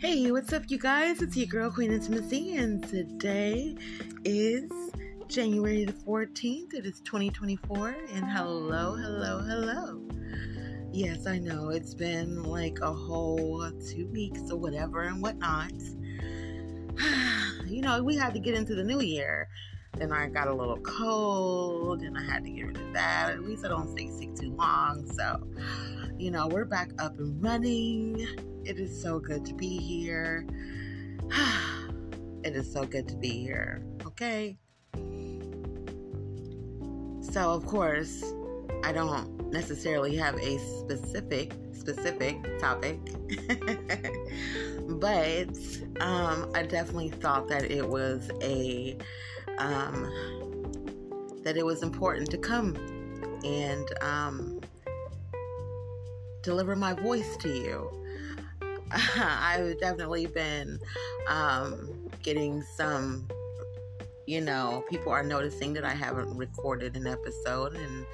Hey, what's up, you guys? It's your girl, Queen Intimacy, and today is January the 14th. It is 2024, and hello, hello, hello. Yes, I know it's been like a whole two weeks or whatever and whatnot. you know, we had to get into the new year. Then I got a little cold, and I had to get rid of that. At least I don't stay sick too long. So, you know, we're back up and running it is so good to be here. it is so good to be here. Okay. So, of course, I don't necessarily have a specific specific topic. but um, I definitely thought that it was a um, that it was important to come and um, deliver my voice to you. I've definitely been um, getting some, you know, people are noticing that I haven't recorded an episode in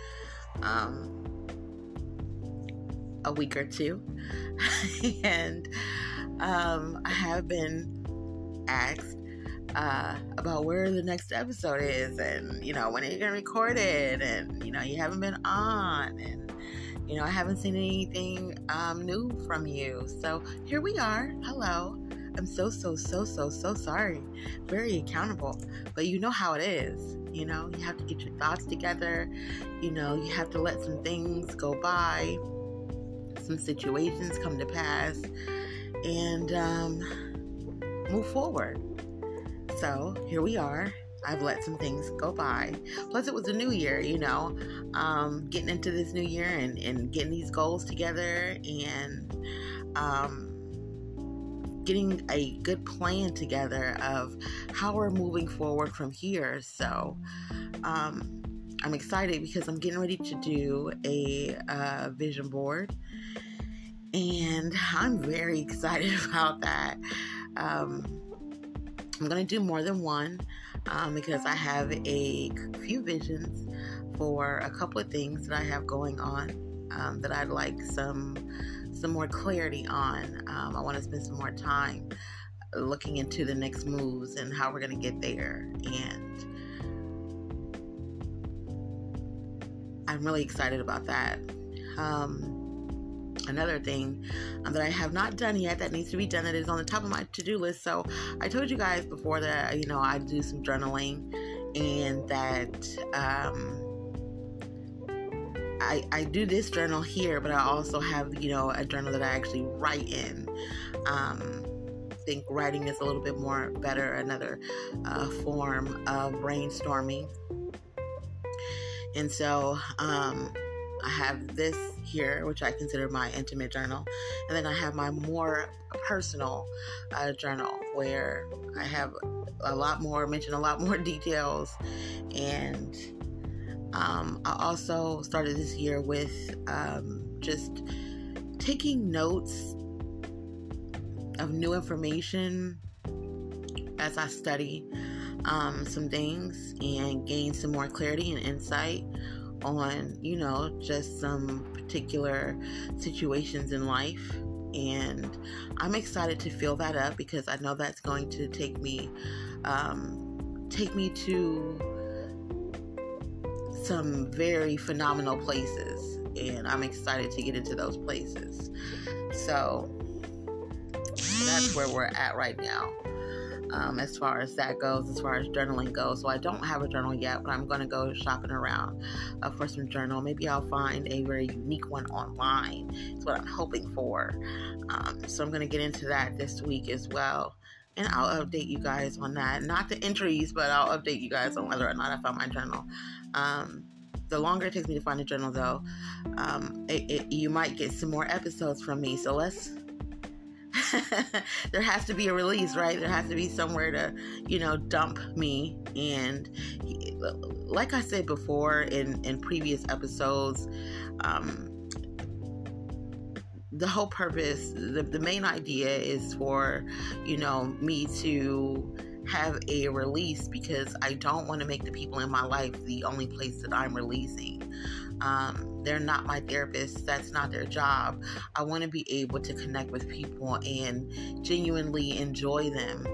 um, a week or two. and um, I have been asked uh, about where the next episode is and, you know, when are you going to record it? And, you know, you haven't been on. And, you know, I haven't seen anything um, new from you. So here we are. Hello. I'm so, so, so, so, so sorry. Very accountable. But you know how it is. You know, you have to get your thoughts together. You know, you have to let some things go by, some situations come to pass, and um, move forward. So here we are. I've let some things go by. Plus, it was a new year, you know, um, getting into this new year and, and getting these goals together and um, getting a good plan together of how we're moving forward from here. So, um, I'm excited because I'm getting ready to do a uh, vision board, and I'm very excited about that. Um, I'm going to do more than one um, because I have a few visions for a couple of things that I have going on um, that I'd like some some more clarity on. Um, I want to spend some more time looking into the next moves and how we're going to get there. And I'm really excited about that. Um, another thing um, that I have not done yet that needs to be done that is on the top of my to do list. So I told you guys before that you know I do some journaling and that um, I I do this journal here, but I also have you know a journal that I actually write in. Um, I think writing is a little bit more better, another uh, form of brainstorming. And so um, I have this here, which I consider my intimate journal, and then I have my more personal uh, journal where I have a lot more, mention a lot more details, and um, I also started this year with um, just taking notes of new information as I study um, some things and gain some more clarity and insight on, you know, just some particular situations in life. And I'm excited to fill that up because I know that's going to take me, um, take me to some very phenomenal places. And I'm excited to get into those places. So that's where we're at right now um, as far as that goes, as far as journaling goes. So I don't have a journal yet, but I'm going to go shopping around uh, for some journal. Maybe I'll find a very unique one online. It's what I'm hoping for. Um, so I'm going to get into that this week as well. And I'll update you guys on that. Not the entries, but I'll update you guys on whether or not I found my journal. Um, the longer it takes me to find a journal, though, um, it, it, you might get some more episodes from me. So let's there has to be a release, right? There has to be somewhere to, you know, dump me. And like I said before in in previous episodes, um, the whole purpose, the, the main idea is for, you know, me to have a release because I don't want to make the people in my life the only place that I'm releasing. Um, they're not my therapist. That's not their job. I want to be able to connect with people and genuinely enjoy them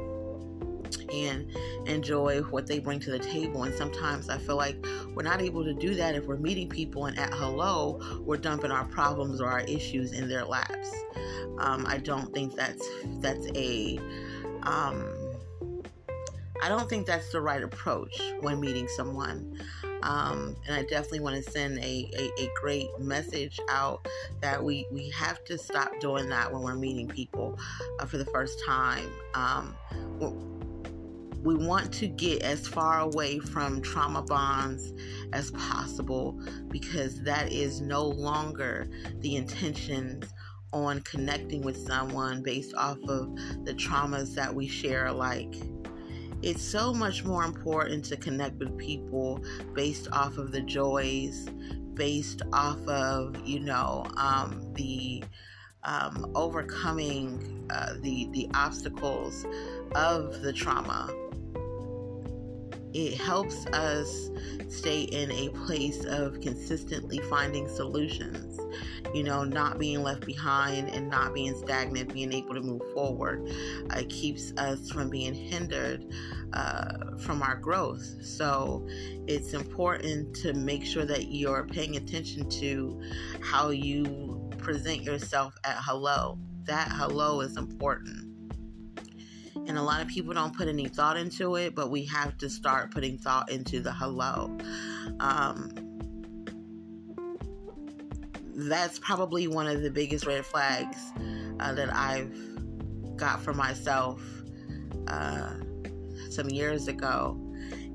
and enjoy what they bring to the table. And sometimes I feel like we're not able to do that if we're meeting people and at hello, we're dumping our problems or our issues in their laps. Um, I don't think that's that's a um, I don't think that's the right approach when meeting someone. Um, and I definitely want to send a, a, a, great message out that we, we have to stop doing that when we're meeting people uh, for the first time. Um, we want to get as far away from trauma bonds as possible because that is no longer the intentions on connecting with someone based off of the traumas that we share alike. It's so much more important to connect with people based off of the joys, based off of, you know, um, the um, overcoming uh, the the obstacles of the trauma it helps us stay in a place of consistently finding solutions you know not being left behind and not being stagnant being able to move forward. It keeps us from being hindered uh, from our growth. So it's important to make sure that you're paying attention to how you present yourself at hello. That hello is important and a lot of people don't put any thought into it, but we have to start putting thought into the hello. Um, that's probably one of the biggest red flags uh, that I've got for myself uh, some years ago.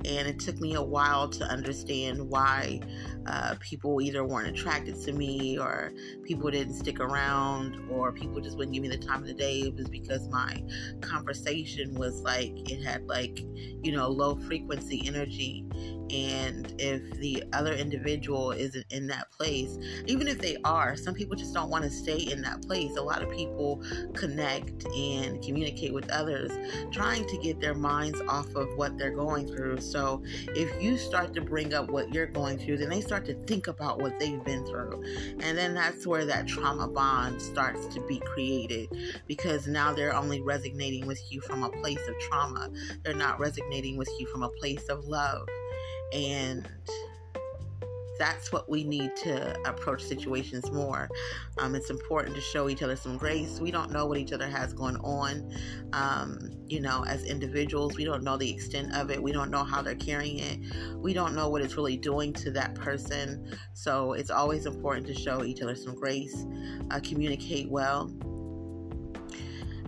And it took me a while to understand why uh, people either weren't attracted to me or people didn't stick around or people just wouldn't give me the time of the day. It was because my conversation was like it had like you know low frequency energy and if the other individual isn't in that place even if they are some people just don't want to stay in that place. A lot of people connect and communicate with others trying to get their minds off of what they're going through. So if you start to bring up what you're going through then they start to think about what they've been through. And then that's where that trauma bond starts to be created because now they're only resonating with you from a place of trauma. They're not resonating with you from a place of love and that's what we need to approach situations more. Um, it's important to show each other some grace. We don't know what each other has going on. Um, you know, as individuals, we don't know the extent of it. We don't know how they're carrying it. We don't know what it's really doing to that person. So it's always important to show each other some grace, uh, communicate well,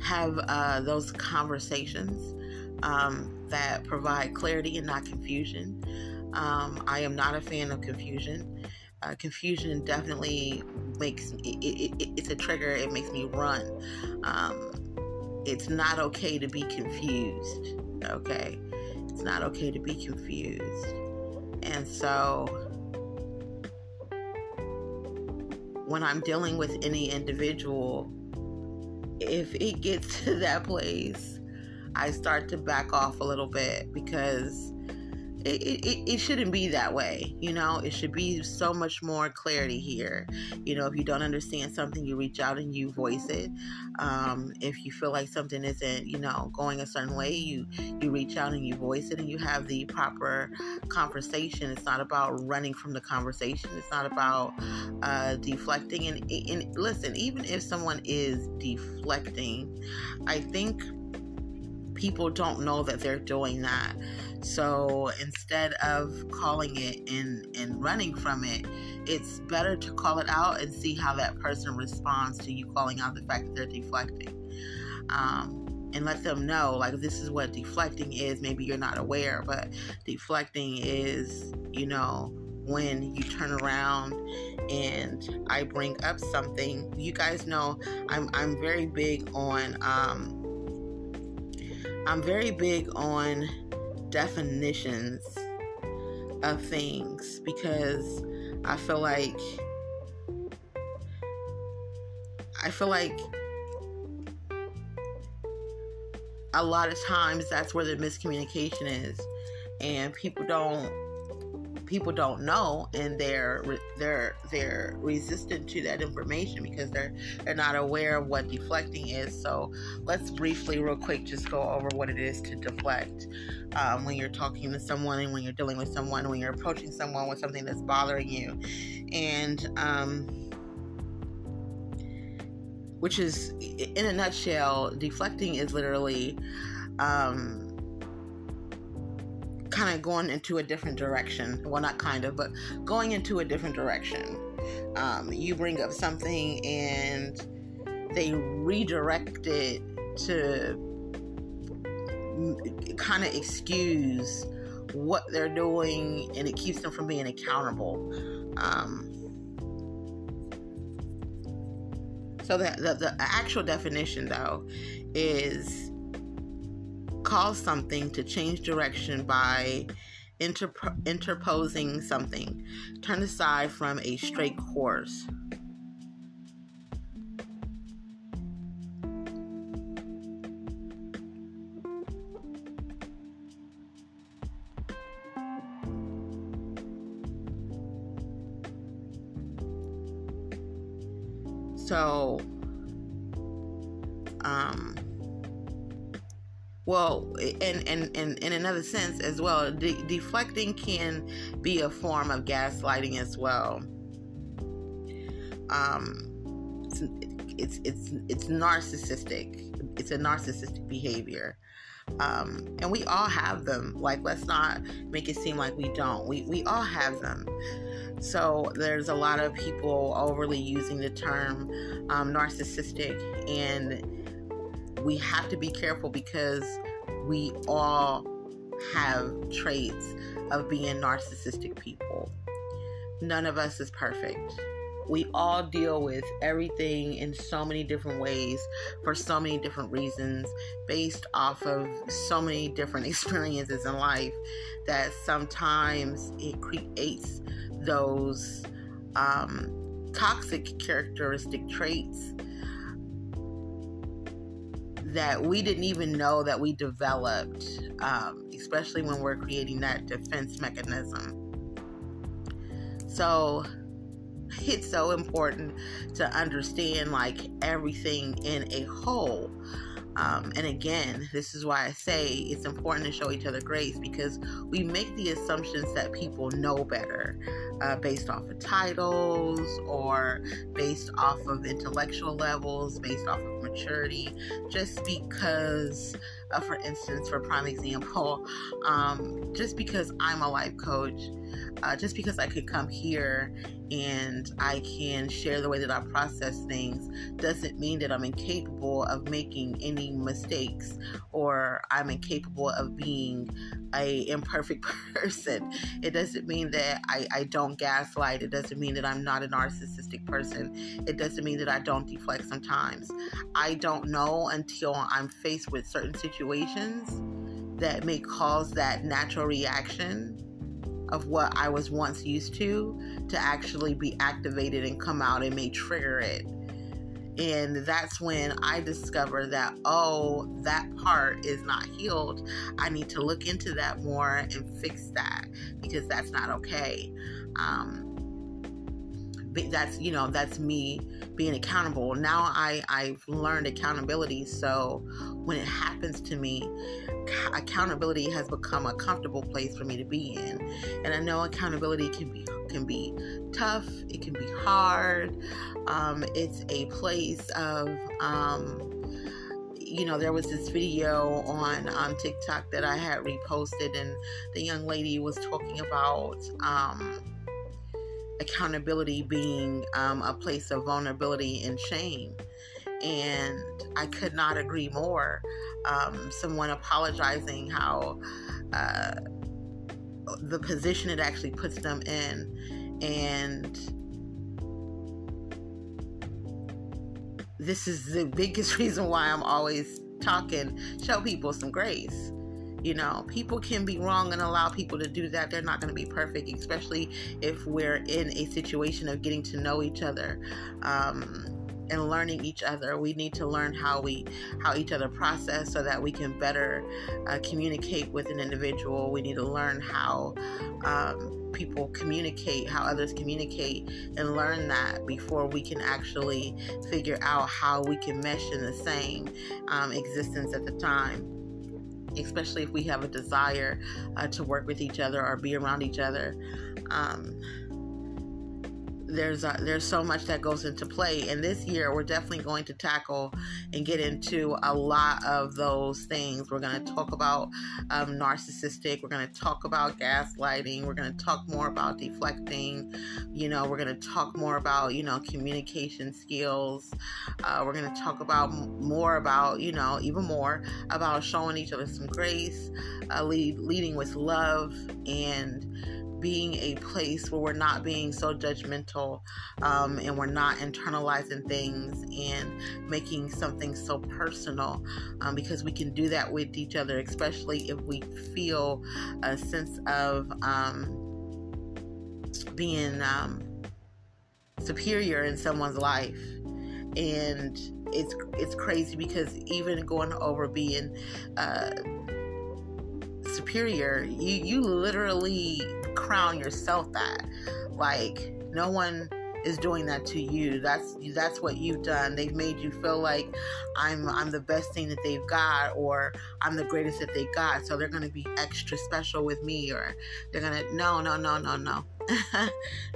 have uh, those conversations um, that provide clarity and not confusion. Um, I am not a fan of confusion. Uh, confusion definitely makes it, it, it, it's a trigger. It makes me run. Um, it's not okay to be confused. Okay, it's not okay to be confused. And so, when I'm dealing with any individual, if it gets to that place, I start to back off a little bit because it, it, it shouldn't be that way. You know, it should be so much more clarity here. You know, if you don't understand something, you reach out and you voice it. Um, if you feel like something isn't, you know, going a certain way, you you reach out and you voice it, and you have the proper conversation. It's not about running from the conversation. It's not about uh, deflecting. And, and listen, even if someone is deflecting, I think people don't know that they're doing that. So instead of calling it and, and running from it, it's better to call it out and see how that person responds to you calling out the fact that they're deflecting. Um, and let them know, like, this is what deflecting is. Maybe you're not aware, but deflecting is, you know, when you turn around and I bring up something. You guys know I'm I'm very big on um I'm very big on definitions of things because I feel like I feel like a lot of times that's where the miscommunication is and people don't people don't know and they're they're they're resistant to that information because they're they're not aware of what deflecting is. So let's briefly real quick just go over what it is to deflect um, when you're talking to someone and when you're dealing with someone when you're approaching someone with something that's bothering you. And um, which is in a nutshell deflecting is literally um, kind of going into a different direction. Well, not kind of, but going into a different direction. Um, you bring up something and they redirect it to kind of excuse what they're doing and it keeps them from being accountable. Um, so the, the, the actual definition, though, is cause something to change direction by interp- interposing something, turn aside from a straight course. And and, and in another sense as well de- deflecting can be a form of gaslighting as well. Um it's it's it's, narcissistic. It's a narcissistic behavior. Um, and we all have them. Like let's not make it seem like we don't. We, we all have them. So there's a lot of people overly using the term um, narcissistic and we have to be careful because we all have traits of being narcissistic people. None of us is perfect. We all deal with everything in so many different ways for so many different reasons based off of so many different experiences in life that sometimes it creates those um, toxic characteristic traits that we didn't even know that we developed, um, especially when we're creating that defense mechanism. So it's so important to understand like everything in a whole. Um, and again, this is why I say it's important to show each other grace because we make the assumptions that people know better uh, based off of titles or based off of intellectual levels, based off of maturity, just because, uh, for instance, for prime example, um, just because I'm a life coach, uh, just because I could come here and I can share the way that I process things doesn't mean that I'm incapable of making any mistakes or I'm incapable of being a imperfect person. It doesn't mean that I, I don't gaslight. It doesn't mean that I'm not a narcissistic person. It doesn't mean that I don't deflect sometimes. I don't know until I'm faced with certain situations that may cause that natural reaction of what I was once used to to actually be activated and come out and may trigger it. And that's when I discover that, oh, that part is not healed. I need to look into that more and fix that because that's not okay. Um, that's you know that's me being accountable now i i've learned accountability so when it happens to me accountability has become a comfortable place for me to be in and i know accountability can be can be tough it can be hard um, it's a place of um, you know, there was this video on on TikTok that I had reposted, and the young lady was talking about um, accountability being um, a place of vulnerability and shame. And I could not agree more. Um, someone apologizing how uh, the position it actually puts them in. And this is the biggest reason why I'm always talking, show people some grace you know, people can be wrong and allow people to do that. They're not going to be perfect, especially if we're in a situation of getting to know each other. Um, and learning each other. We need to learn how we how each other process so that we can better uh, communicate with an individual. We need to learn how um, people communicate, how others communicate, and learn that before we can actually figure out how we can mesh in the same um, existence at the time. Especially if we have a desire uh, to work with each other or be around each other. Um, there's a, there's so much that goes into play. And this year we're definitely going to tackle and get into a lot of those things. We're going to talk about um, narcissistic. We're going to talk about gaslighting. We're going to talk more about deflecting. You know we're going to talk more about you know communication skills. Uh, we're going to talk about more about you know even more about showing each other some grace uh, lead, leading with love and being a place where we're not being so judgmental um, and we're not internalizing things and making something so personal um, because we can do that with each other, especially if we feel a sense of um, being um, superior in someone's life. And it's it's crazy because even going over being uh, superior, you you literally crown yourself that. Like no one is doing that to you. That's that's what you've done. They've made you feel like I'm I'm the best thing that they've got or I'm the greatest that they got. So they're to be extra special with me or they're to no, no, no, no, no.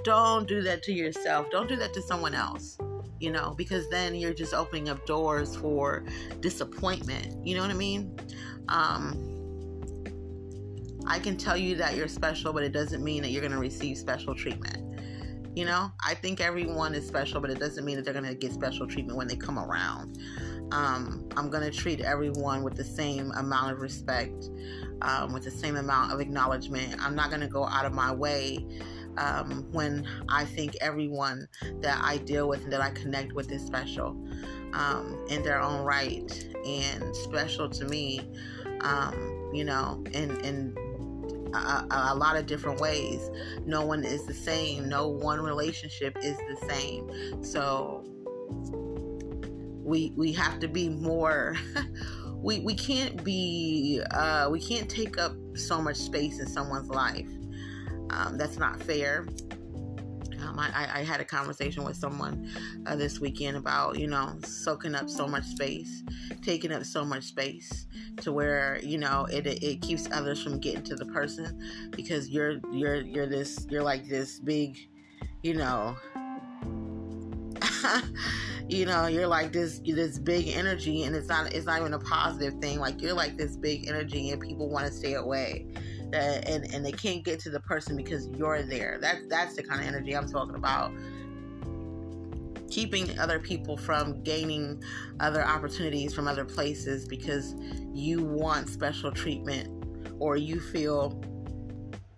Don't do that to yourself. Don't do that to someone else. You know, because then you're just opening up doors for disappointment. You know what I mean? Um I can tell you that you're special, but it doesn't mean that you're going to receive special treatment. You know, I think everyone is special, but it doesn't mean that they're going to get special treatment when they come around. Um, I'm going to treat everyone with the same amount of respect, um, with the same amount of acknowledgement. I'm not going to go out of my way um, when I think everyone that I deal with and that I connect with is special um, in their own right and special to me, um, you know, and, and a, a, lot of different ways. No one is the same. No one relationship is the same. So we we have to be more. we we can't be. Uh, we can't take up so much space in someone's life. Um, that's not fair. Um, I, I, had a conversation with someone uh, this weekend about, you know, soaking up so much space, taking up so much space to where, you know, it, it keeps others from getting to the person because you're, you're, you're this, you're like this big, you know, you know you're like this this big energy and it's not it's not even a positive thing. Like you're like this big energy and people want to stay away and and they can't get to the person because you're there. That's that's the kind of energy I'm talking about. Keeping other people from gaining other opportunities from other places because you want special treatment or you feel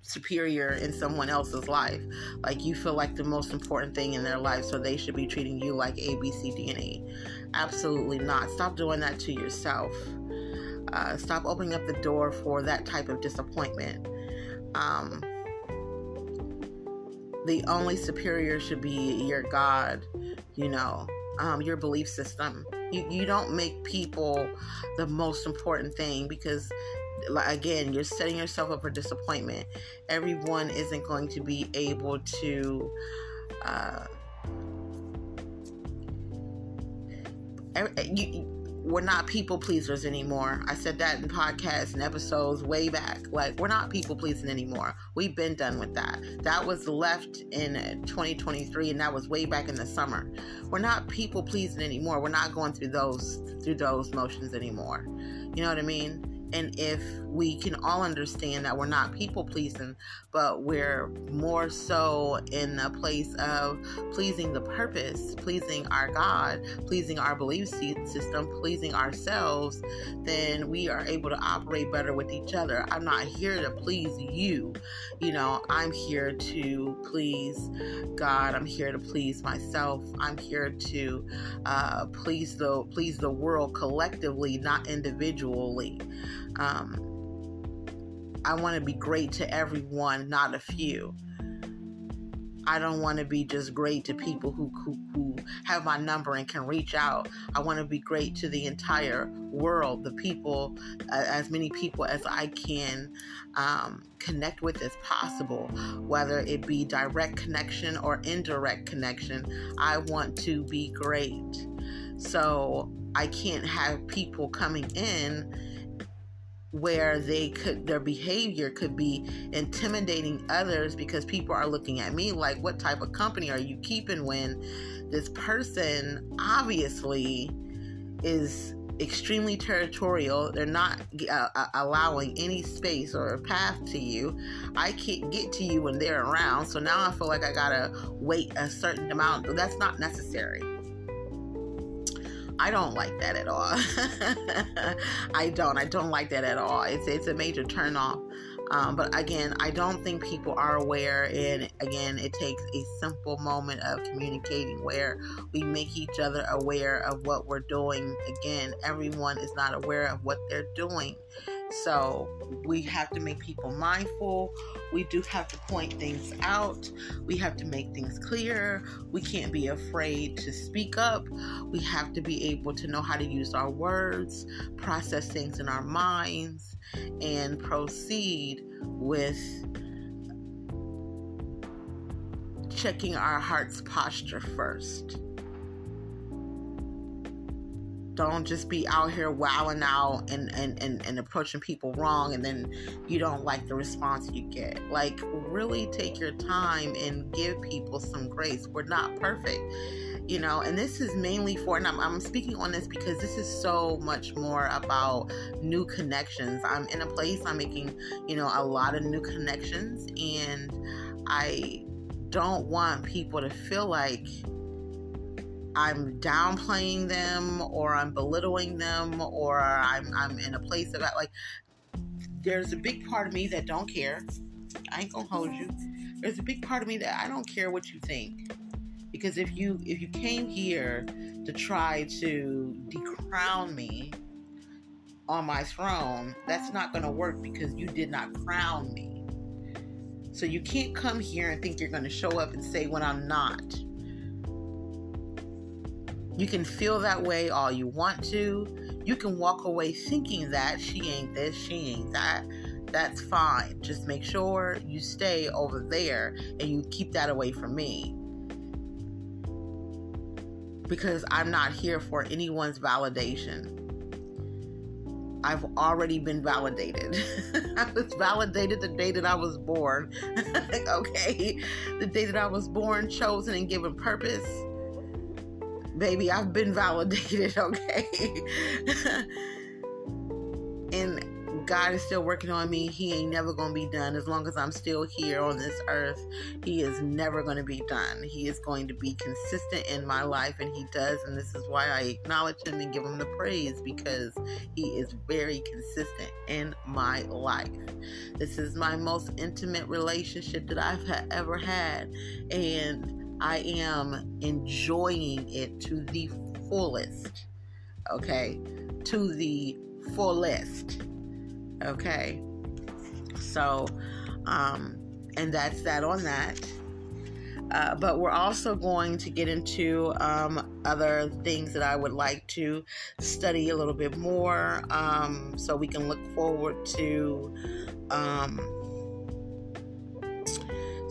superior in someone else's life. Like you feel like the most important thing in their life, so they should be treating you like A, B, C, D, and E. Absolutely not. Stop doing that to yourself. Uh, stop opening up the door for that type of disappointment. Um, the only superior should be your God, you know, um, your belief system. You, you don't make people the most important thing because, again, you're setting yourself up for disappointment. Everyone isn't going to be able to. Uh, you, we're not people pleasers anymore. I said that in podcasts and episodes way back. Like, we're not people pleasing anymore. We've been done with that. That was left in 2023, and that was way back in the summer. We're not people pleasing anymore. We're not going through those through those motions anymore. You know what I mean? And if we can all understand that we're not people pleasing, but we're more so in a place of pleasing the purpose, pleasing our God, pleasing our belief system, pleasing ourselves, then we are able to operate better with each other. I'm not here to please you. You know, I'm here to please God. I'm here to please myself. I'm here to uh, please the please the world collectively, not individually. Um, I want to be great to everyone, not a few. I don't want to be just great to people who, who, who have my number and can reach out. I want to be great to the entire world, the people, as many people as I can um, connect with as possible, whether it be direct connection or indirect connection. I want to be great. So I can't have people coming in where they could their behavior could be intimidating others because people are looking at me like what type of company are you keeping? when this person obviously is extremely territorial. They're not uh, uh allowing any space or path to you. I can't get to you when they're around. So now i feel like i gotta wait a certain amount. That's not necessary I don't like that at all. I don't. I don't like that at all. It's it's a major turn off. Um, but again, I don't think people are aware. And again, it takes a simple moment of communicating where we make each other aware of what we're doing. Again, everyone is not aware of what they're doing. So we have to make people mindful. We do have to point things out. We have to make things clear. We can't be afraid to speak up. We have to be able to know how to use our words, process things in our minds, and proceed with checking our heart's posture first. Don't just be out here wowing out and, and, and, and approaching people wrong and then you don't like the response you get. Like, really take your time and give people some grace. We're not perfect you know and this is mainly for and I'm, I'm, speaking on this because this is so much more about new connections i'm in a place i'm making you know a lot of new connections and i don't want people to feel like I'm downplaying them or I'm belittling them or I'm I'm in a place that I, like there's a big part of me that don't care. I ain't gonna hold you. There's a big part of me that I don't care what you think. Because if you if you came here to try to decrown me on my throne, that's not gonna work because you did not crown me. So you can't come here and think you're gonna show up and say when I'm not. You can feel that way all you want to. You can walk away thinking that she ain't this, she ain't that. That's fine. Just make sure you stay over there and you keep that away from me. Because I'm not here for anyone's validation. I've already been validated. I was validated the day that I was born. okay? The day that I was born, chosen, and given purpose baby, I've been validated, okay? and God is still working on me. He ain't never going to be done. As long as I'm still here on this earth, He is never going to be done. He is going to be consistent in my life, and He does. And this is why I acknowledge Him and give Him the praise because He is very consistent in my life. This is my most intimate relationship that I've ever had. And I am enjoying it to the fullest. Okay? To the fullest. Okay? So, um, and that's that on that. Uh, but we're also going to get into um, other things that I would like to study a little bit more um, so we can look forward to um,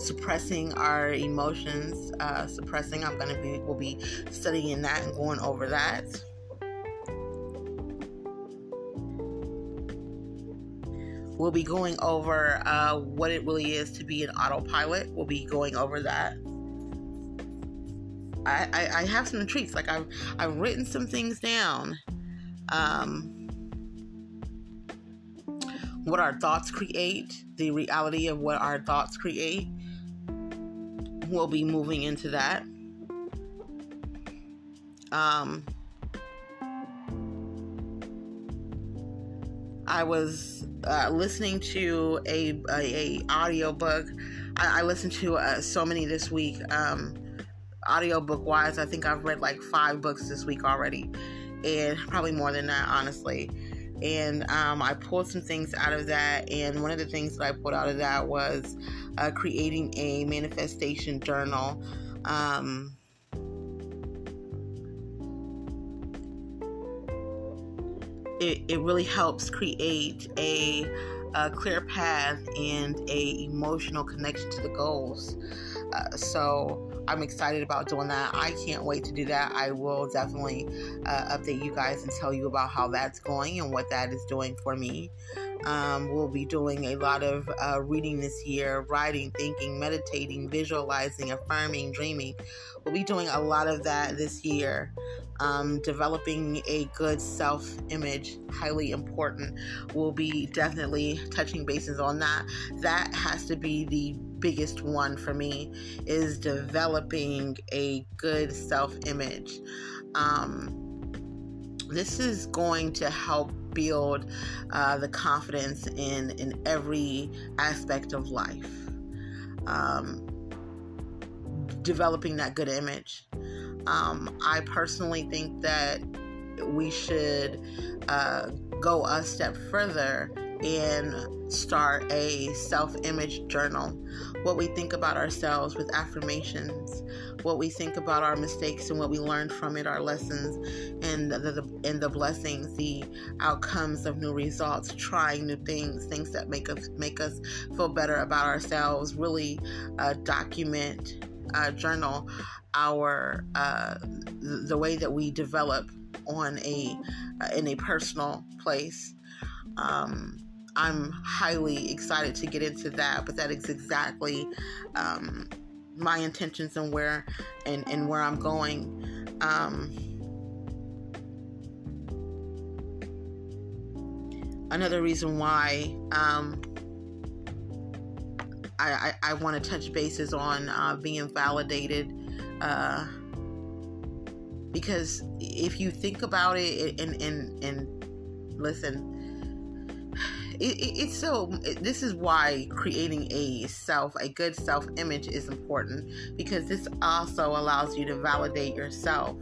suppressing our emotions, uh, suppressing. I'm to be, we'll be studying that and going over that. We'll be going over uh, what it really is to be an autopilot. We'll be going over that. I, I, I have some treats. Like I've I've written some things down. Um, what our thoughts create, the reality of what our thoughts create, we'll be moving into that. Um, I was uh, listening to a, a, a audio book. I, I listened to uh, so many this week. Um, audio book wise, I think I've read like five books this week already, and probably more than that, honestly. And um, I pulled some things out of that. And one of the things that I pulled out of that was uh, creating a manifestation journal. Um, it, it really helps create a, a clear path and a emotional connection to the goals. Uh, so I'm excited about doing that. I can't wait to do that. I will definitely uh, update you guys and tell you about how that's going and what that is doing for me. Um, we'll be doing a lot of uh, reading this year, writing, thinking, meditating, visualizing, affirming, dreaming. We'll be doing a lot of that this year. Um, developing a good self image, highly important. We'll be definitely touching bases on that. That has to be the biggest one for me is developing a good self image. Um, this is going to help build uh, the confidence in in every aspect of life. Um, developing that good image. Um, I personally think that we should uh, go a step further and start a self image journal. What we think about ourselves with affirmations, what we think about our mistakes and what we learned from it, our lessons and the, the, and the blessings, the outcomes of new results, trying new things, things that make us make us feel better about ourselves. Really uh, document, uh, journal our uh, the way that we develop on a uh, in a personal place. Um, I'm highly excited to get into that, but that is exactly um, my intentions and where and, and where I'm going. Um, another reason why um, I, I, want to touch bases on uh, being validated. Uh, because if you think about it and, and, and listen, it, it, it's so this is why creating a self a good self image is important because this also allows you to validate yourself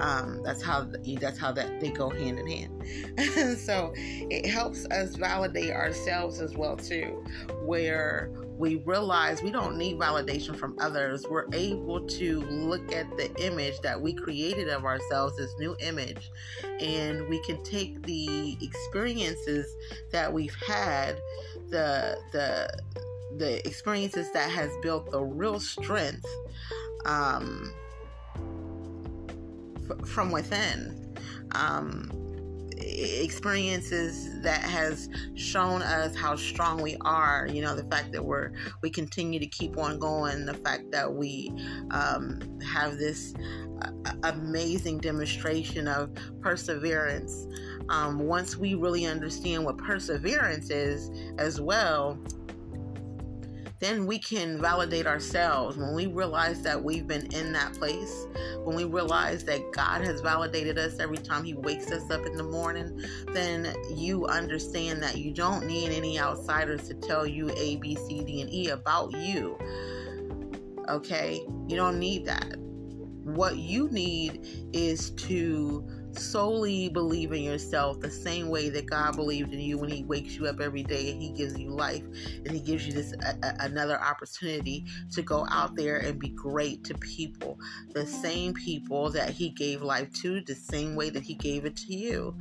um, that's how that's how that they go hand in hand so it helps us validate ourselves as well too where we realize we don't need validation from others. We're able to look at the image that we created of ourselves, this new image, and we can take the experiences that we've had, the the the experiences that has built the real strength um, from within. Um, experiences that has shown us how strong we are you know the fact that we're we continue to keep on going the fact that we um, have this uh, amazing demonstration of perseverance um, once we really understand what perseverance is as well then we can validate ourselves. When we realize that we've been in that place when we realize that god has validated us every time he wakes us up in the morning then you understand that you don't need any outsiders to tell you a b c d and e about you. Okay? You don't need that. What you need is to solely believe in yourself the same way that God believed in you when He wakes you up every day and He gives you life and He gives you this a, a, another opportunity to go out there and be great to people, the same people that He gave life to, the same way that He gave it to you,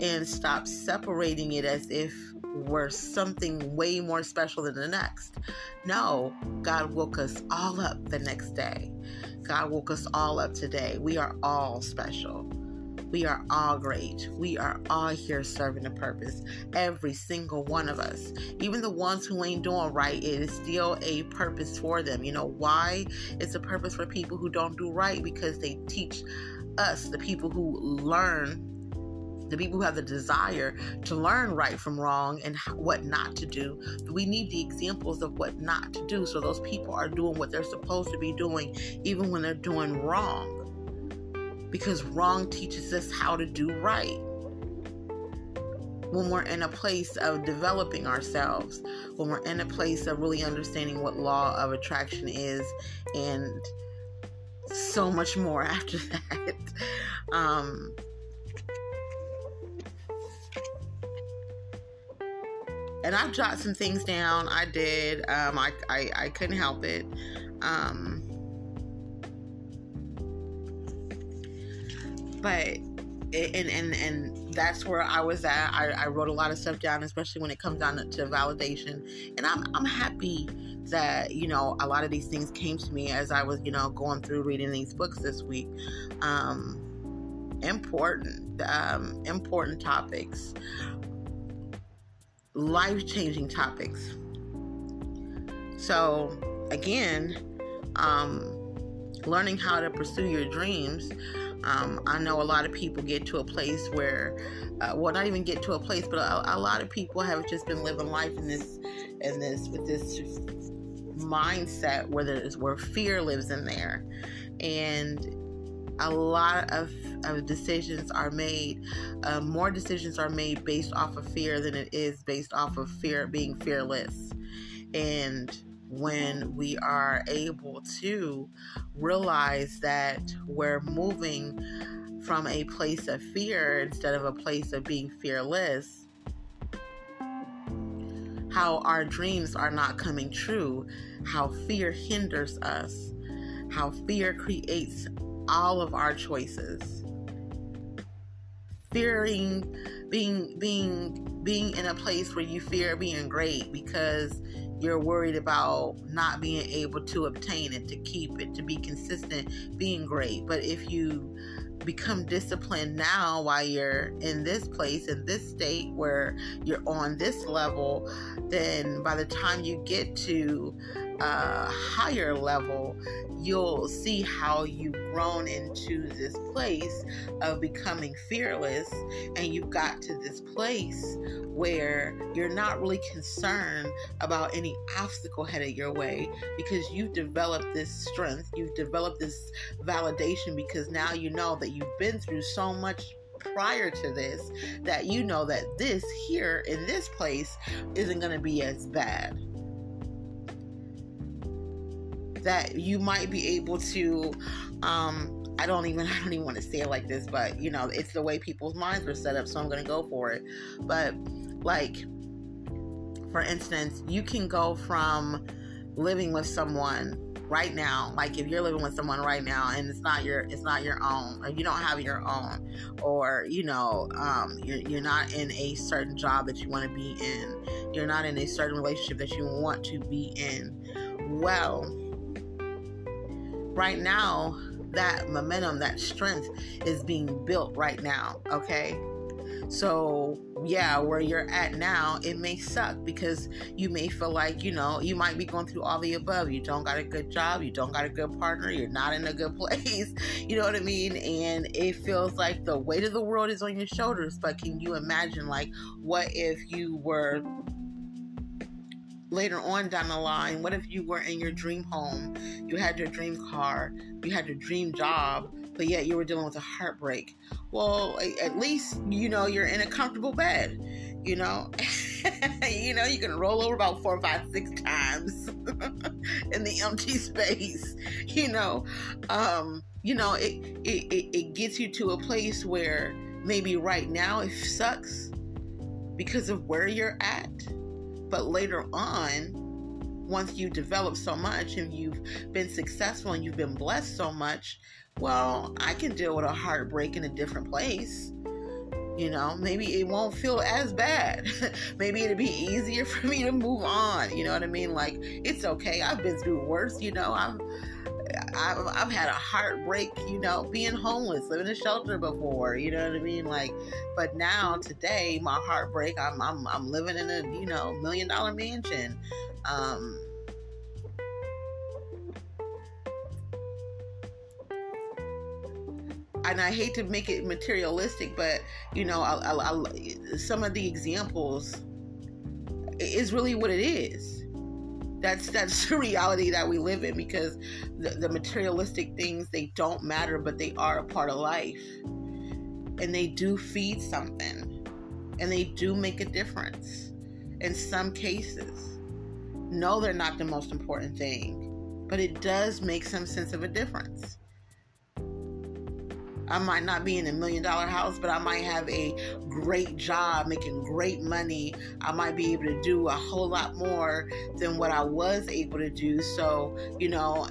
and stop separating it as if we're something way more special than the next. No, God woke us all up the next day. God woke us all up today. We are all special. We are all great. We are all here serving a purpose. Every single one of us. Even the ones who ain't doing right, it is still a purpose for them. You know why? It's a purpose for people who don't do right because they teach us, the people who learn the people who have the desire to learn right from wrong and what not to do. We need the examples of what not to do so those people are doing what they're supposed to be doing, even when they're doing wrong because wrong teaches us how to do right. When we're in a place of developing ourselves, when we're in a place of really understanding what law of attraction is, and so much more after that. Um, and I've jotted some things down. I did. Um, I, I, I couldn't help it. Um, but and and and that's where I was at. I, I wrote a lot of stuff down, especially when it comes down to, validation. And I'm I'm happy that you know a lot of these things came to me as I was you know going through reading these books this week. Um, important, um, important topics, life changing topics. So again, um, learning how to pursue your dreams. Um, I know a lot of people get to a place where, uh, well, not even get to a place, but a, a, lot of people have just been living life in this, in this, with this mindset where there's where fear lives in there, and a lot of, of decisions are made. Uh, more decisions are made based off of fear than it is based off of fear being fearless, and when we are able to realize that we're moving from a place of fear instead of a place of being fearless, how our dreams are not coming true, how fear hinders us, how fear creates all of our choices. Fearing being being being in a place where you fear being great because you're worried about not being able to obtain it, to keep it, to be consistent, being great. But if you become disciplined now while you're in this place, in this state where you're on this level, then by the time you get to a higher level, you'll see how you've grown into this place of becoming fearless, and you've got to this place where you're not really concerned about any obstacle headed your way because you've developed this strength, you've developed this validation because now you know that you've been through so much prior to this that you know that this here in this place isn't going to be as bad that you might be able to um I don't even I don't even want to say it like this, but you know, it's the way people's minds were set up, so I'm gonna go for it. But like for instance, you can go from living with someone right now like if you're living with someone right now and it's not your it's not your own or you don't have your own or you know um, you're, you're not in a certain job that you want to be in you're not in a certain relationship that you want to be in well right now, that momentum, that strength is being built right now, okay? So, yeah, where you're at now, it may suck because you may feel like, you know, you might be going through all the above. You don't got a good job, you don't got a good partner, you're not in a good place. You know what I mean? And it feels like the weight of the world is on your shoulders. But can you imagine, like, what if you were later on down the line, what if you were in your dream home, you had your dream car, you had your dream job, but yet you were dealing with a heartbreak? Well, at least you know you're in a comfortable bed. You know, you know you can roll over about four, five, six times in the empty space. You know, um, you know it, it it gets you to a place where maybe right now it sucks because of where you're at but later on, once you develop so much and you've been successful and you've been blessed so much, well, I can deal with a heartbreak in a different place. You know, maybe it won't feel as bad. maybe it'll be easier for me to move on. You know what I mean? Like, it's okay. I've been through worse. You know, I'm I've, I've had a heartbreak, you know, being homeless, living in a shelter before, you know what I mean? Like, but now today, my heartbreak, I'm, I'm, I'm living in a, you know, million dollar mansion. Um, and I hate to make it materialistic, but you know, I, I, I, some of the examples is really what it is that's that's the reality that we live in because the, the materialistic things they don't matter but they are a part of life. And they do feed something. And they do make a difference in some cases. No they're not the most important thing but it does make some sense of a difference I might not be in a million dollar house, but I might have a great job making great money. I might be able to do a whole lot more than what I was able to do. So, you know,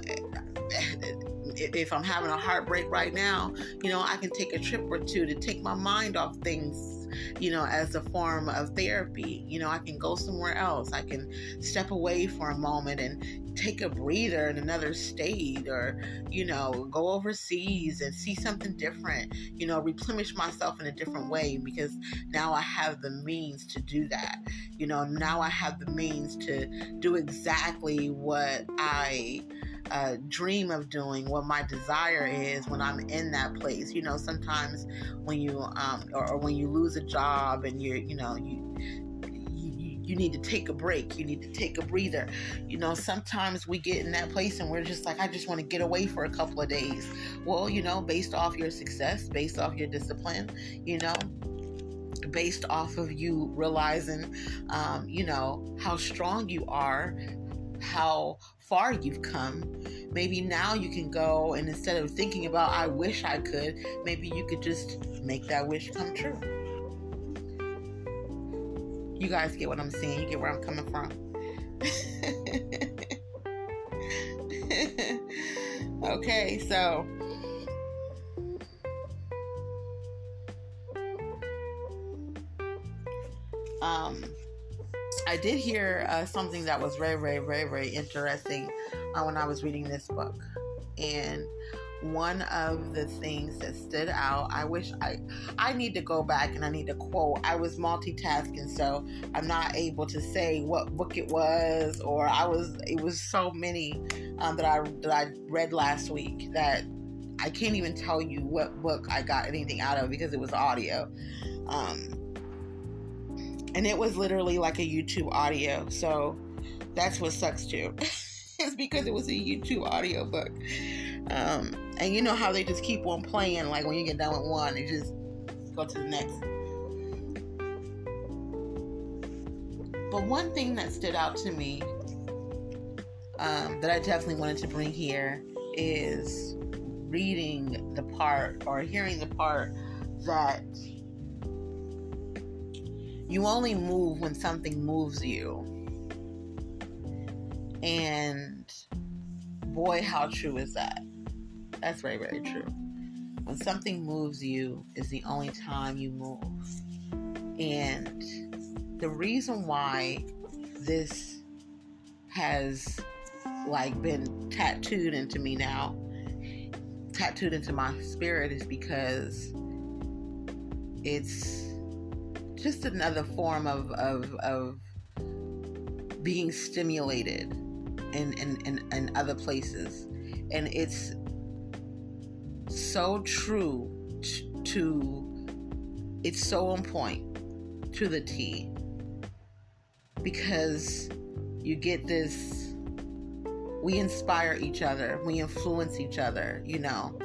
if I'm having a heartbreak right now, you know, I can take a trip or two to take my mind off things you know, as a form of therapy. You know, I can go somewhere else. I can step away for a moment and take a breather in another state or, you know, go overseas and see something different, you know, replenish myself in a different way because now I have the means to do that. You know, now I have the means to do exactly what I uh, dream of doing, what my desire is when I'm in that place. You know, sometimes when you um, or, or when you lose a job and you're, you know, you you need to take a break. You need to take a breather. You know, sometimes we get in that place and we're just like, I just want to get away for a couple of days. Well, you know, based off your success, based off your discipline, you know, based off of you realizing, um, you know, how strong you are, how far you've come. Maybe now you can go and instead of thinking about, I wish I could, maybe you could just make that wish come true. You guys get what I'm saying. You get where I'm coming from. okay, so. Um, I did hear uh, something that was very, very, very, very interesting uh, when I was reading this book. And one of the things that stood out, I wish I I need to go back and I need to quote. I was multitasking, so I'm not able to say what book it was, or I was. It was so many um, that I that I read last week that I can't even tell you what book I got anything out of because it was audio. Um, and it was literally like a YouTube audio. So that's what sucks too. it's because it was a YouTube audio book. Um, and you know how they just keep on playing, like when you get done with one, they just go to the next. But one thing that stood out to me um, that I definitely wanted to bring here is reading the part or hearing the part that you only move when something moves you. And boy, how true is that? That's very, very true. When something moves you is the only time you move. And the reason why this has like been tattooed into me now, tattooed into my spirit is because it's just another form of of, of being stimulated in, in, in, in other places. And it's so true to, it's so on point to the T. Because you get this, we inspire each other, we influence each other, you know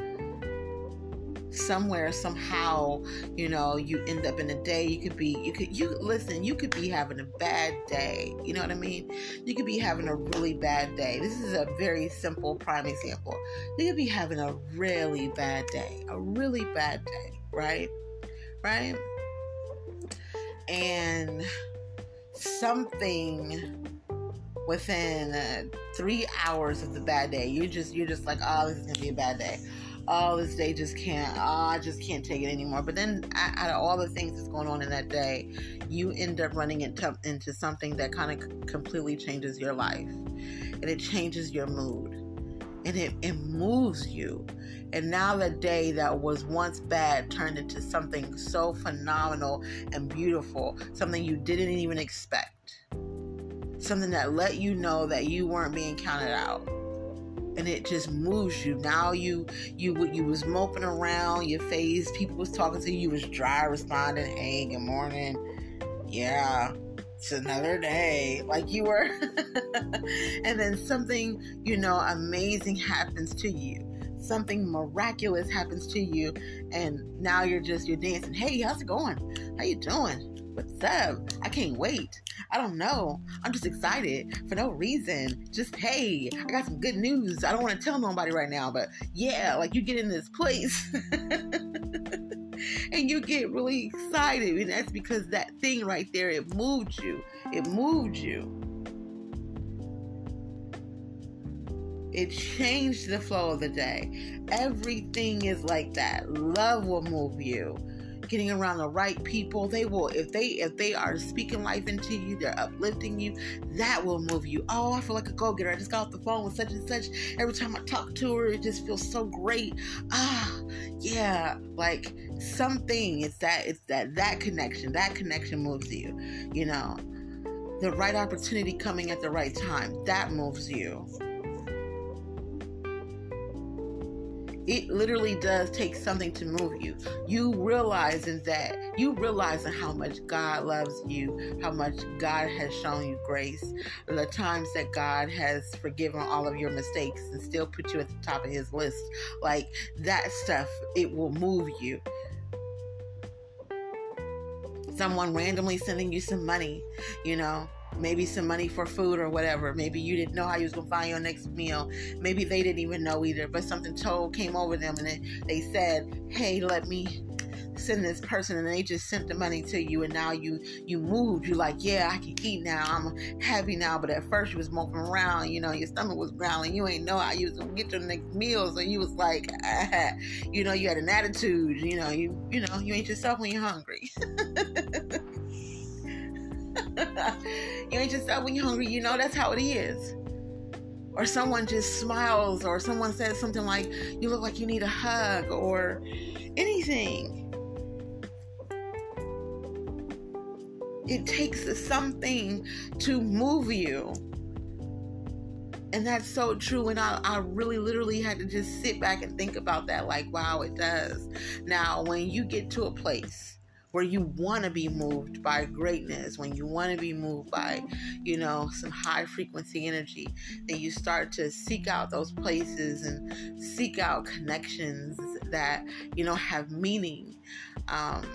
somewhere somehow you know you end up in a day you could be you could you listen you could be having a bad day you know what i mean? You could be having a really bad day. This is a very simple prime example. You could be having a really bad day a really bad day right? Right? And something within uh, three hours of the bad day you just you're just like oh this is gonna be a bad day oh, this day just can't, oh, I just can't take it anymore. But then, out of all the things that's going on in that day, you end up running into, into something that kind of completely changes your life and it changes your mood and it, it moves you. And now the day that was once bad turned into something so phenomenal and beautiful, something you didn't even expect, something that let you know that you weren't being counted out and it just moves you. Now you you you was moping around your face. People was talking to you. You was dry responding, "Hey, good morning." Yeah, it's another day. Like you were, and then something you know amazing happens to you. Something miraculous happens to you, and now you're just you're dancing. Hey, how's it going? How you doing? What's up? I can't wait. I don't know. I'm just excited for no reason. Just, hey, I got some good news. I don't want to tell nobody right now, but yeah, like you get in this place and you get really excited. And that's because that thing right there, it moved you. It moved you. It changed the flow of the day. Everything is like that. Love will move you getting around the right people. They will if they if they are speaking life into you they're uplifting you that will move you. Oh i feel like a go-getter. I just got off the phone with such and such. Every time i talk to her it just feels so great. Ah yeah like something it's that it's that that connection that connection moves you you know. The right opportunity coming at the right time that moves you it literally does take something to move you. You realizing that you realizing how much God loves you, how much God has shown you grace, the times that God has forgiven all of your mistakes and still put you at the top of his list. Like that stuff, it will move you. Someone randomly sending you some money, you know, maybe some money for food or whatever. Maybe you didn't know how you was gonna find your next meal. Maybe they didn't even know either, but something told came over them and they said, "Hey, let me send this person," and they just sent the money to you, and now you you moved. You're like, "Yeah, I can eat now. I'm happy now." But at first, you was moping around. You know, your stomach was growling. You ain't know how you was gonna get your next meal, so you was like, ah. you know, you had an attitude. You know, you you know, you ain't yourself when you're hungry. you ain't yourself when you're hungry. You know that's how it is. Or someone just smiles, or someone says something like, You look like you need a hug, or anything. It takes something to move you. And that's so true. And I, I really literally had to just sit back and think about that like, wow, it does. Now, when you get to a place where you want to be moved by greatness, when you want to be moved by, you know, some high frequency energy, then you start to seek out those places and seek out connections that, you know, have meaning. Um,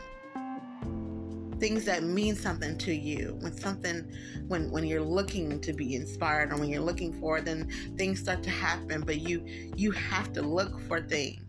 things that mean something to you when something when when you're looking to be inspired or when you're looking for it then things start to happen but you you have to look for things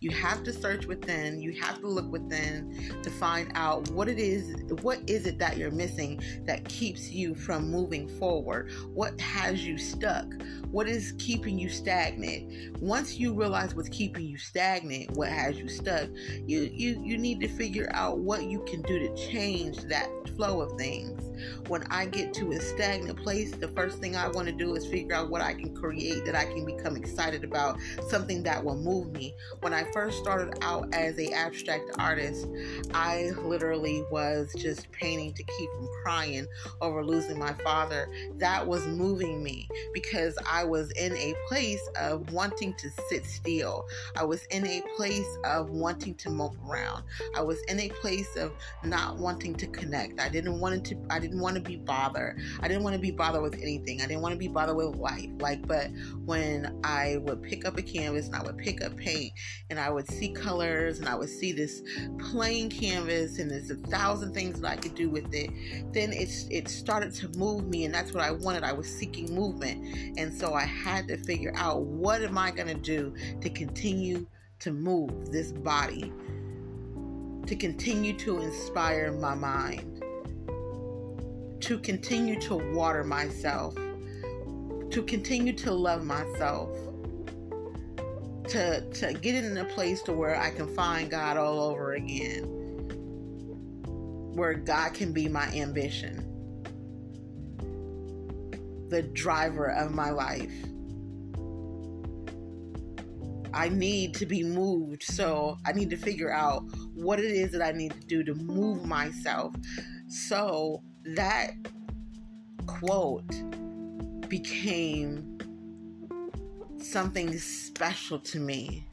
you have to search within, you have to look within to find out what it is, what is it that you're missing that keeps you from moving forward? What has you stuck? What is keeping you stagnant? Once you realize what's keeping you stagnant, what has you stuck, you you you need to figure out what you can do to change that flow of things. When I get to a stagnant place, the first thing I want to do is figure out what I can create that I can become excited about, something that will move me. When I first started out as a abstract artist, I literally was just painting to keep from crying over losing my father. That was moving me because I was in a place of wanting to sit still. I was in a place of wanting to mope around. I was in a place of not wanting to connect. I didn't want to I didn't want to be bothered. I didn't want to be bothered with anything. I didn't want to be bothered with life. Like but when I would pick up a canvas and I would pick up paint and I would see colors and I would see this plain canvas and there's a thousand things that I could do with it, then it's it started to move me and that's what I wanted. I was seeking movement. And so I had to figure out what am I gonna do to continue to move this body, to continue to inspire my mind, to continue to water myself, to continue to love myself to to get in a place to where I can find God all over again. Where God can be my ambition. The driver of my life. I need to be moved, so I need to figure out what it is that I need to do to move myself. So that quote became something special to me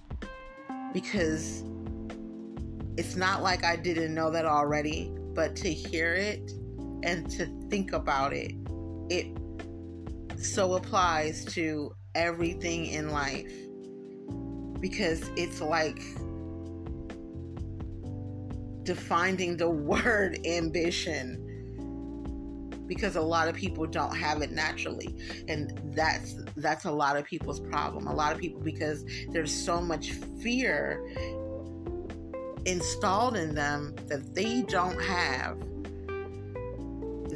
because it's not like I didn't know that already, but to hear it and to think about it, it so applies to everything in life because it's like defining the word ambition because a lot of people don't have it naturally. And that's that's a lot of people's problem. A lot of people because there's so much fear installed in them that they don't have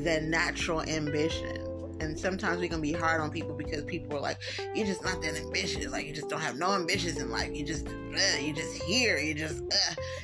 the natural ambition and sometimes we can be hard on people because people are like, you're just not that ambitious. Like you just don't have no ambitions in life. You just, you just here. You just,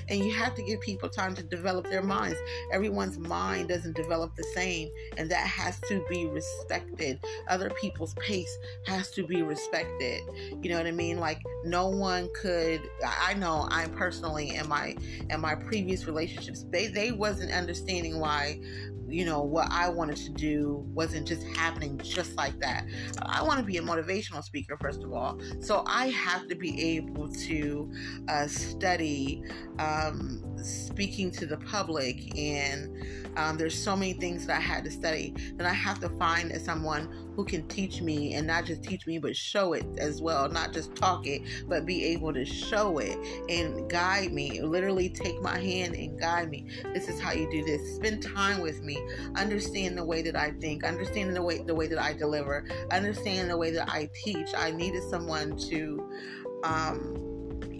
and you have to give people time to develop their minds. Everyone's mind doesn't develop the same, and that has to be respected. Other people's pace has to be respected. You know what I mean? Like no one could. I know I personally in my in my previous relationships, they they wasn't understanding why you know, what I wanted to do wasn't just happening just like that. I want to be a motivational speaker, first of all. So I have to be able to uh, study um, speaking to the public, and um, there's so many things that I had to study. Then I have to find someone who can teach me and not just teach me but show it as well. Not just talk it but be able to show it and guide me. Literally take my hand and guide me. This is how you do this. Spend time with me. Understand the way that i think. Understand the way the way that i deliver. Understand the way that i teach. I needed someone to um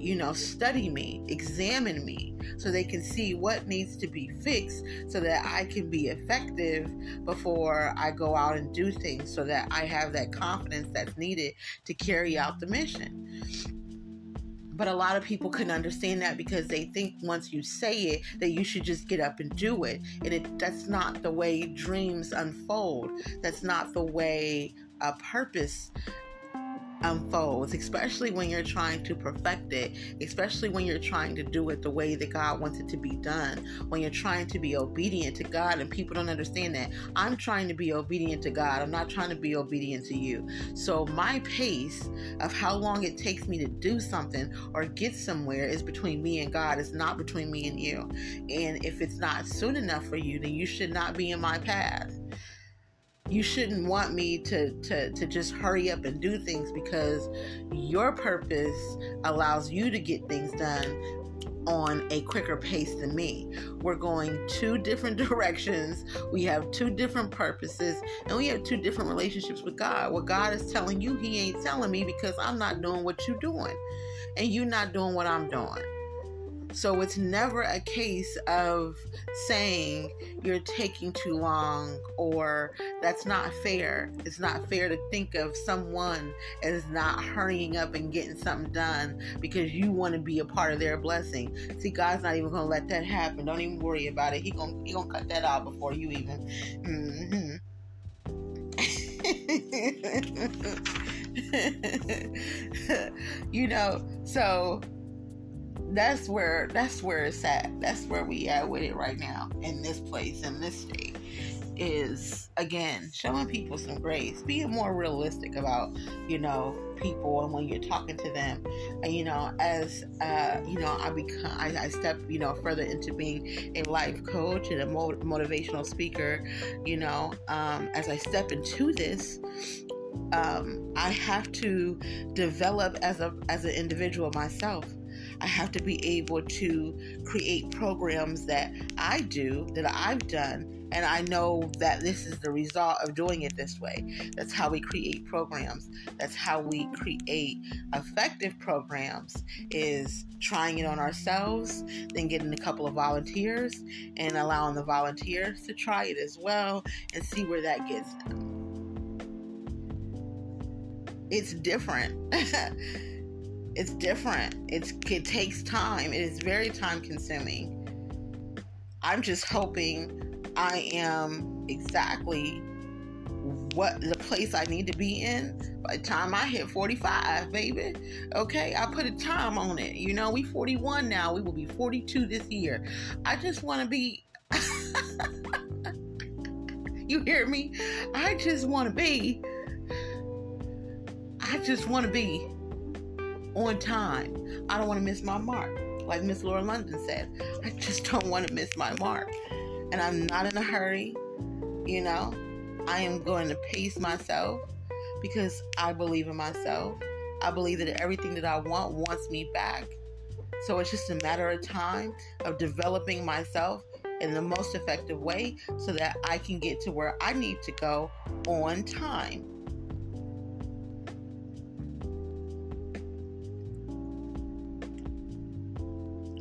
you know, study me, examine me, so they can see what needs to be fixed so that I can be effective before I go out and do things so that I have that confidence that's needed to carry out the mission. But a lot of people couldn't understand that because they think once you say it that you should just get up and do it. And it that's not the way dreams unfold. That's not the way a purpose unfolds, especially when you're trying to perfect it, especially when you're trying to do it the way that God wants it to be done, when you're trying to be obedient to God, and people don't understand that. I'm trying to be obedient to God, I'm not trying to be obedient to you. So, my pace of how long it takes me to do something or get somewhere is between me and God, it's not between me and you. And if it's not soon enough for you, then you should not be in my path you shouldn't want me to, to to just hurry up and do things because your purpose allows you to get things done on a quicker pace than me. We're going two different directions. We have two different purposes and we have two different relationships with God. What God is telling you, He ain't telling me because I'm not doing what you're doing and you're not doing what I'm doing. So it's never a case of saying you're taking too long or that's not fair. It's not fair to think of someone as not hurrying up and getting something done because you want to be a part of their blessing. See, God's not even going to let that happen. Don't even worry about it. He going he going to cut that out before you even. Mm-hmm. you know, so that's where that's where it's at. That's where we at with it right now in this place in this state is again showing people some grace, being more realistic about you know people and when you're talking to them. And you know, as uh, you know, I become I, I step you know further into being a life coach and a motivational speaker. You know, um, as I step into this, um, I have to develop as a as an individual myself. I have to be able to create programs that I do, that I've done, and I know that this is the result of doing it this way. That's how we create programs. That's how we create effective programs is trying it on ourselves, then getting a couple of volunteers and allowing the volunteers to try it as well and see where that gets them. It's different. it's different. It's it takes time. It is very time consuming. I'm just hoping I am exactly what the place I need to be in by the time I hit 45, baby. Okay, I put a time on it. You know, we 41 now. We will be 42 this year. I just want to be You hear me? I just want to be I just want to be on time. I don't want to miss my mark. Like Miss Laura London said, I just don't want to miss my mark. And I'm not in a hurry, you know. I am going to pace myself because I believe in myself. I believe that everything that I want wants me back. So it's just a matter of time of developing myself in the most effective way so that I can get to where I need to go on time.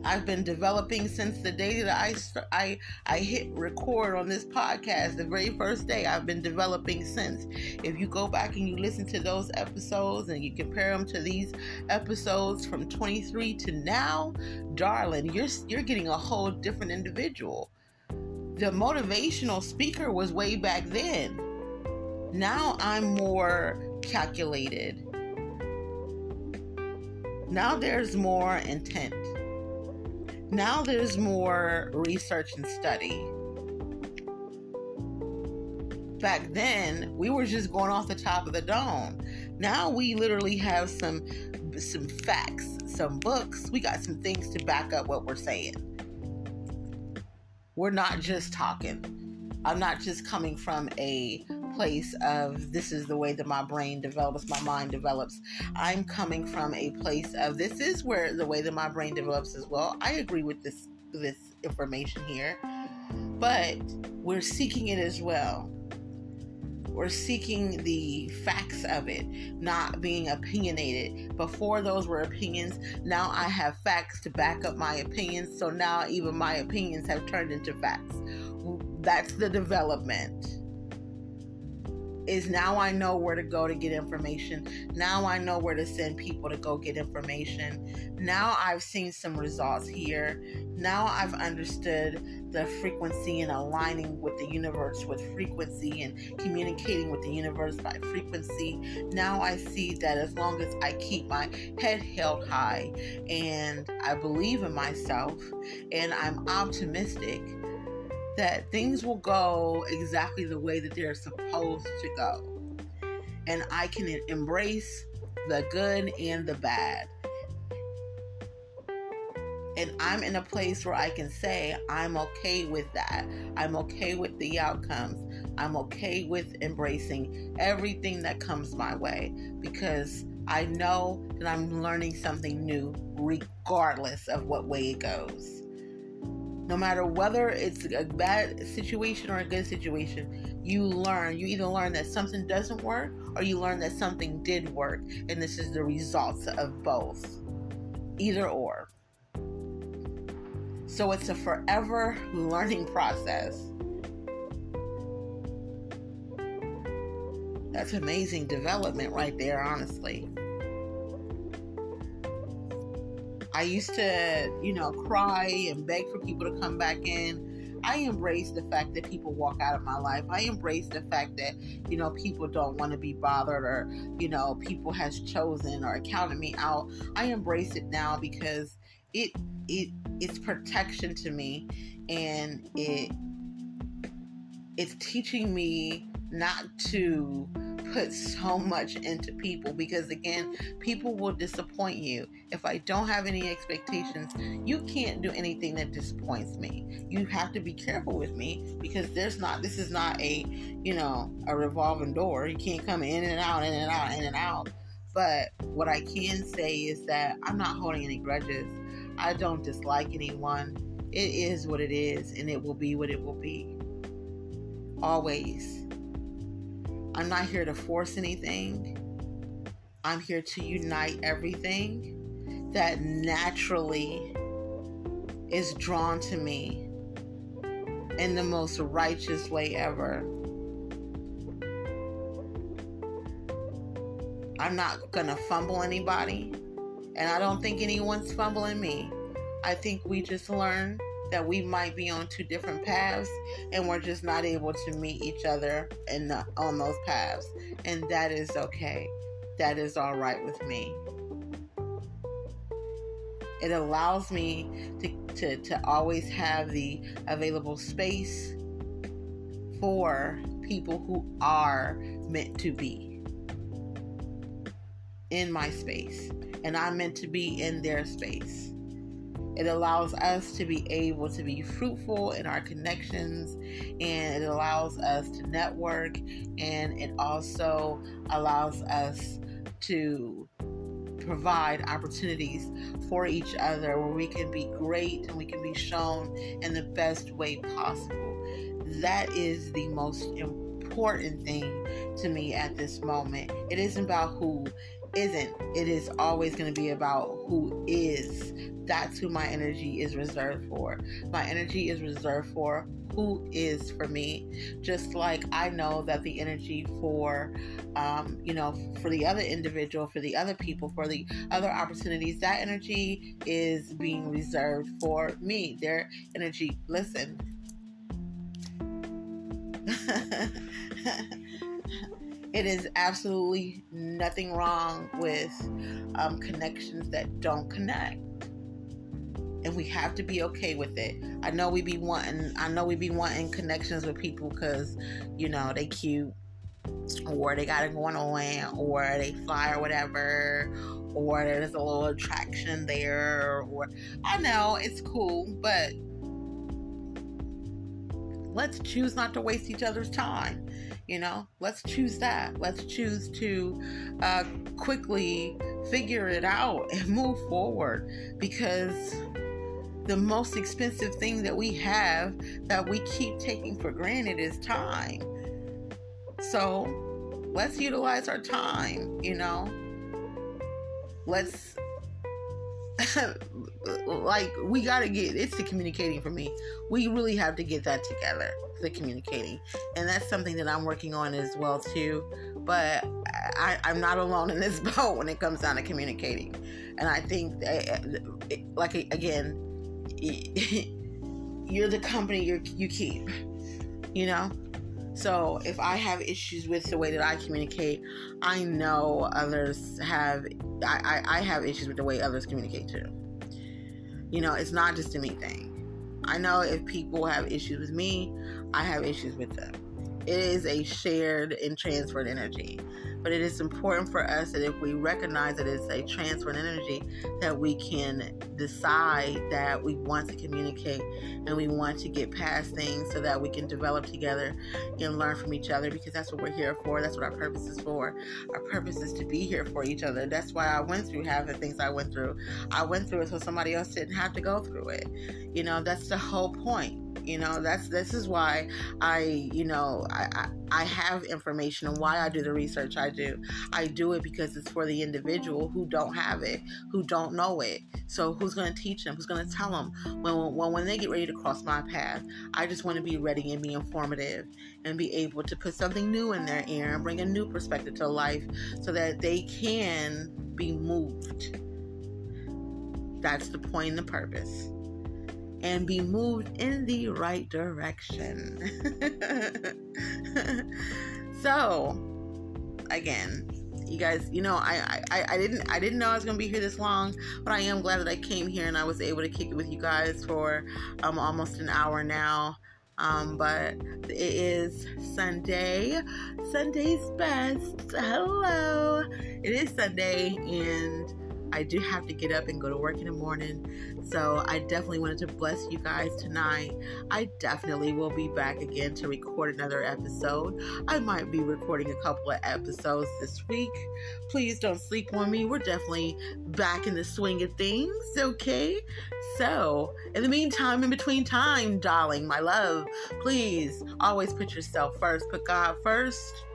I've been developing since the day that I I I hit record on this podcast. The very first day I've been developing since. If you go back and you listen to those episodes and you compare them to these episodes from 23 to now, darling, you're you're getting a whole different individual. The motivational speaker was way back then. Now I'm more calculated. Now there's more intent now there's more research and study. Back then, we were just going off the top of the dome. Now we literally have some some facts, some books. We got some things to back up what we're saying. We're not just talking. I'm not just coming from a place of this is the way that my brain develops, my mind develops. I'm coming from a place of this is where the way that my brain develops as well. I agree with this this information here, but we're seeking it as well. We're seeking the facts of it, not being opinionated. Before those were opinions, now I have facts to back up my opinions. So now even my opinions have turned into facts. That's the development is now I know where to go to get information. Now I know where to send people to go get information. Now I've seen some results here. Now I've understood the frequency and aligning with the universe with frequency and communicating with the universe by frequency. Now I see that as long as I keep my head held high and I believe in myself and I'm optimistic that things will go exactly the way that they're supposed to go. And I can embrace the good and the bad. And I'm in a place where I can say, I'm okay with that. I'm okay with the outcomes. I'm okay with embracing everything that comes my way because I know that I'm learning something new regardless of what way it goes no matter whether it's a bad situation or a good situation, you learn. You either learn that something doesn't work or you learn that something did work. And this is the results of both. Either or. So it's a forever learning process. That's amazing development right there, honestly. I used to, you know, cry and beg for people to come back in. I embrace the fact that people walk out of my life. I embrace the fact that, you know, people don't want to be bothered or, you know, people has chosen or counted me out. I embrace it now because it it it's protection to me and it it's teaching me not to put so much into people because again people will disappoint you. If i don't have any expectations you can't do anything that disappoints me. You have to be careful with me because there's not this is not a you know a revolving door. You can't come in and out in and out in and out. But what i can say is that i'm not holding any grudges. I don't dislike anyone. It is what it is and it will be what it will be. Always I'm not here to force anything. I'm here to unite everything that naturally is drawn to me in the most righteous way ever. I'm not going to fumble anybody, and I don't think anyone's fumbling me. I think we just learn that we might be on two different paths and we're just not able to meet each other in the, on those paths. And that is okay. That is all right with me. It allows me to, to, to always have the available space for people who are meant to be in my space. And i'm meant to be in their space it allows us to be able to be fruitful in our connections and it allows us to network and it also allows us to provide opportunities for each other where we can be great and we can be shown in the best way possible. That is the most important thing to me at this moment. It isn't about who isn't. It is always going to be about who is. That's who my energy is reserved for. My energy is reserved for who is for me. Just like I know that the energy for, um, you know, for the other individual, for the other people, for the other opportunities, that energy is being reserved for me. Their energy, listen. it is absolutely nothing wrong with um, connections that don't connect. And we have to be okay with it. I know we be wanting i know we be wanting connections with people because you know they cute or they got it going on or they fly or whatever or there's a little attraction there or i know it's cool but let's choose not to waste each other's time you know, let's choose that. Let's choose to uh, quickly figure it out and move forward because the most expensive thing that we have that we keep taking for granted is time. So let's utilize our time, you know. Let's like we got to get it's the communicating for me. We really have to get that together the communicating. And that's something that I'm working on as well too. But I, am not alone in this boat when it comes down to communicating. And I think, eh, eh, that, like again, you're the company you you keep. You know. So if I have issues with the way that I communicate, I know others have. I, I, I have issues with the way others communicate too. You know, it's not just a me thing. I know if people have issues with me, I have issues with them. It is a shared and transferred energy. But it is important for us that if we recognize that it's a transferred energy, that we can decide that we want to communicate and we want to get past things so that we can develop together and learn from each other because that's what we're here for. That's what our purpose is for. Our purpose is to be here for each other. That's why I went through half the things I went through. I went through it so somebody else didn't have to go through it. You know, that's the whole point you know that's this is why i you know I, I, I have information and why i do the research i do. I do it because it's for the individual who don't have it who don't know it. So who's going to teach them? Who's going to tell them? When, when when they get ready to cross my path i just want to be ready and be informative and be able to put something new in their ear and bring a new perspective to life so that they can be moved. That's the point and the purpose and be moved in the right direction. so, again, you guys, you know, I, I I didn't I didn't know I was gonna be here this long, but I am glad that I came here and I was able to kick it with you guys for um almost an hour now. Um, but it is Sunday. Sunday's best. Hello. It is Sunday and I do have to get up and go to work in the morning. So I definitely wanted to bless you guys tonight. I definitely will be back again to record another episode. I might be recording a couple of episodes this week. Please don't sleep on me. We're definitely back in the swing of things, okay? So, in the meantime, in between time, darling, my love, please always put yourself first, put God first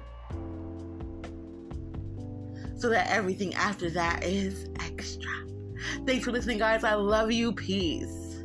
so that everything after that is extra. Thanks for listening, guys. I love you. Peace.